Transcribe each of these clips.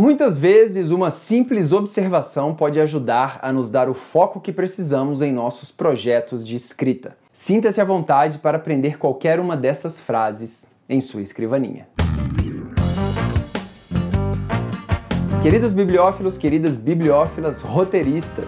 Muitas vezes, uma simples observação pode ajudar a nos dar o foco que precisamos em nossos projetos de escrita. Sinta-se à vontade para aprender qualquer uma dessas frases em sua escrivaninha. Queridos bibliófilos, queridas bibliófilas, roteiristas,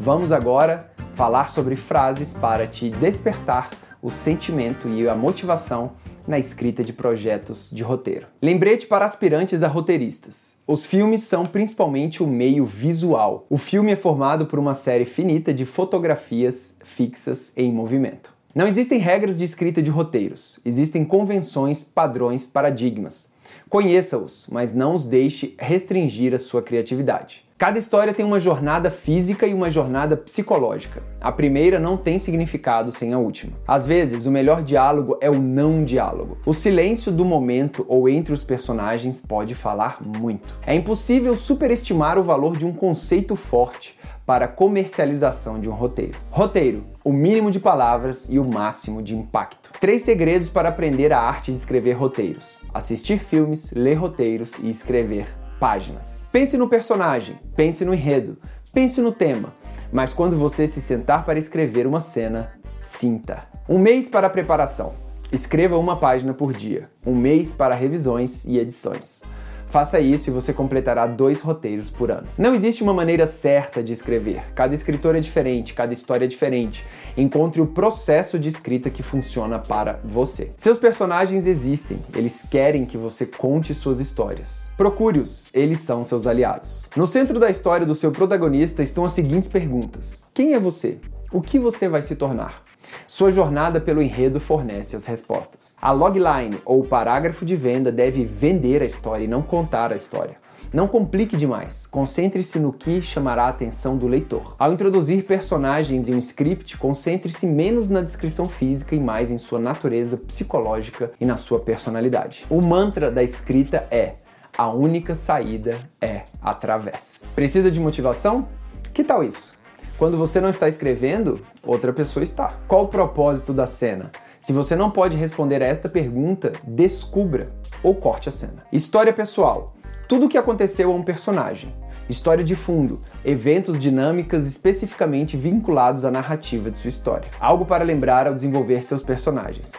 vamos agora falar sobre frases para te despertar o sentimento e a motivação na escrita de projetos de roteiro. Lembrete para aspirantes a roteiristas. Os filmes são principalmente o meio visual. O filme é formado por uma série finita de fotografias fixas em movimento. Não existem regras de escrita de roteiros, existem convenções, padrões, paradigmas. Conheça-os, mas não os deixe restringir a sua criatividade. Cada história tem uma jornada física e uma jornada psicológica. A primeira não tem significado sem a última. Às vezes, o melhor diálogo é o não diálogo. O silêncio do momento ou entre os personagens pode falar muito. É impossível superestimar o valor de um conceito forte para a comercialização de um roteiro. Roteiro: o mínimo de palavras e o máximo de impacto. Três segredos para aprender a arte de escrever roteiros: assistir filmes, ler roteiros e escrever páginas. Pense no personagem, pense no enredo, pense no tema, mas quando você se sentar para escrever uma cena, sinta. Um mês para a preparação. Escreva uma página por dia. Um mês para revisões e edições. Faça isso e você completará dois roteiros por ano. Não existe uma maneira certa de escrever. Cada escritor é diferente, cada história é diferente. Encontre o processo de escrita que funciona para você. Seus personagens existem, eles querem que você conte suas histórias. Procure-os, eles são seus aliados. No centro da história do seu protagonista estão as seguintes perguntas: Quem é você? O que você vai se tornar? Sua jornada pelo enredo fornece as respostas. A logline ou parágrafo de venda deve vender a história e não contar a história. Não complique demais, concentre-se no que chamará a atenção do leitor. Ao introduzir personagens em um script, concentre-se menos na descrição física e mais em sua natureza psicológica e na sua personalidade. O mantra da escrita é: a única saída é através. Precisa de motivação? Que tal isso? Quando você não está escrevendo, outra pessoa está. Qual o propósito da cena? Se você não pode responder a esta pergunta, descubra ou corte a cena. História pessoal. Tudo o que aconteceu a um personagem. História de fundo, eventos, dinâmicas especificamente vinculados à narrativa de sua história. Algo para lembrar ao desenvolver seus personagens.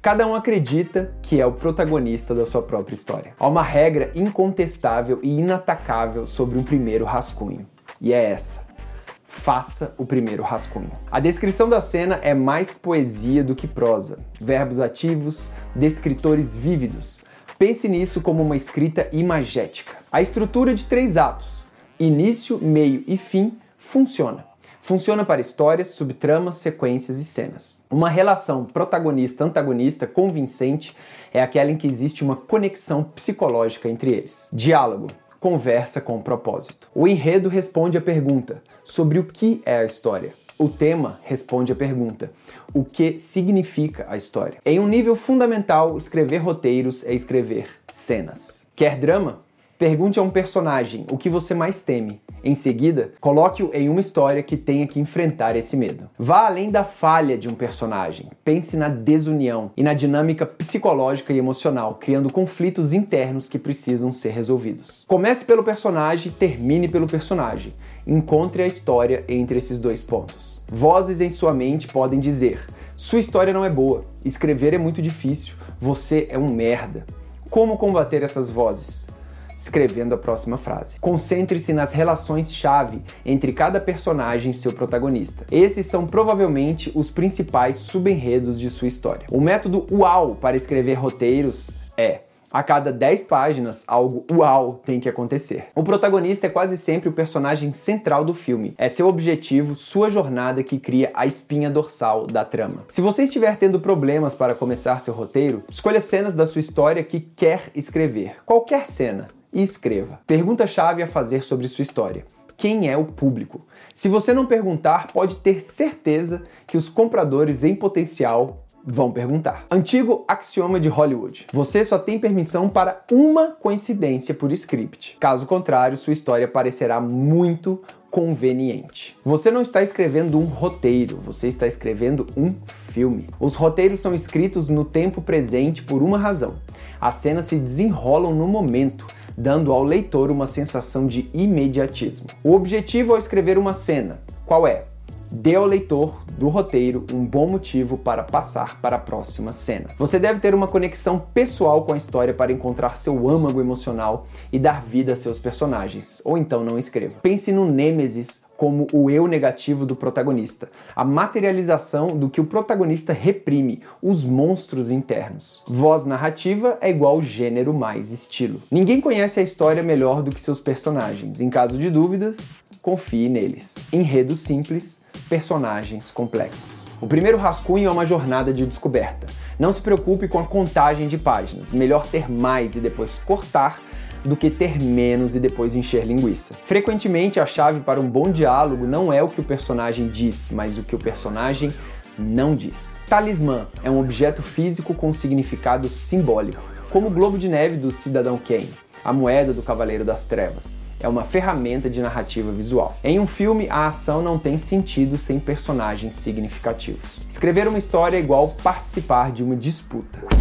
Cada um acredita que é o protagonista da sua própria história. Há uma regra incontestável e inatacável sobre um primeiro rascunho. E é essa: faça o primeiro rascunho. A descrição da cena é mais poesia do que prosa. Verbos ativos, descritores vívidos. Pense nisso como uma escrita imagética. A estrutura de três atos, início, meio e fim, funciona. Funciona para histórias, subtramas, sequências e cenas. Uma relação protagonista-antagonista convincente é aquela em que existe uma conexão psicológica entre eles. Diálogo conversa com propósito. O enredo responde a pergunta sobre o que é a história. O tema responde a pergunta: o que significa a história? Em um nível fundamental, escrever roteiros é escrever cenas. Quer drama? Pergunte a um personagem o que você mais teme. Em seguida, coloque-o em uma história que tenha que enfrentar esse medo. Vá além da falha de um personagem. Pense na desunião e na dinâmica psicológica e emocional, criando conflitos internos que precisam ser resolvidos. Comece pelo personagem, termine pelo personagem. Encontre a história entre esses dois pontos. Vozes em sua mente podem dizer: sua história não é boa, escrever é muito difícil, você é um merda. Como combater essas vozes? Escrevendo a próxima frase. Concentre-se nas relações-chave entre cada personagem e seu protagonista. Esses são provavelmente os principais subenredos de sua história. O método UAU para escrever roteiros é a cada 10 páginas, algo uau tem que acontecer. O protagonista é quase sempre o personagem central do filme. É seu objetivo, sua jornada que cria a espinha dorsal da trama. Se você estiver tendo problemas para começar seu roteiro, escolha cenas da sua história que quer escrever. Qualquer cena e escreva. Pergunta-chave a fazer sobre sua história. Quem é o público? Se você não perguntar, pode ter certeza que os compradores em potencial vão perguntar. Antigo axioma de Hollywood: você só tem permissão para uma coincidência por script. Caso contrário, sua história parecerá muito conveniente. Você não está escrevendo um roteiro, você está escrevendo um filme. Os roteiros são escritos no tempo presente por uma razão. As cenas se desenrolam no momento dando ao leitor uma sensação de imediatismo. O objetivo ao escrever uma cena, qual é? Dê ao leitor do roteiro um bom motivo para passar para a próxima cena. Você deve ter uma conexão pessoal com a história para encontrar seu âmago emocional e dar vida a seus personagens, ou então não escreva. Pense no Nêmesis como o eu negativo do protagonista, a materialização do que o protagonista reprime, os monstros internos. Voz narrativa é igual gênero mais estilo. Ninguém conhece a história melhor do que seus personagens. Em caso de dúvidas, confie neles. Enredo simples, personagens complexos. O primeiro rascunho é uma jornada de descoberta. Não se preocupe com a contagem de páginas, melhor ter mais e depois cortar do que ter menos e depois encher linguiça. Frequentemente, a chave para um bom diálogo não é o que o personagem diz, mas o que o personagem não diz. Talismã é um objeto físico com significado simbólico, como o globo de neve do Cidadão Kane, a moeda do Cavaleiro das Trevas é uma ferramenta de narrativa visual. Em um filme, a ação não tem sentido sem personagens significativos. Escrever uma história é igual participar de uma disputa.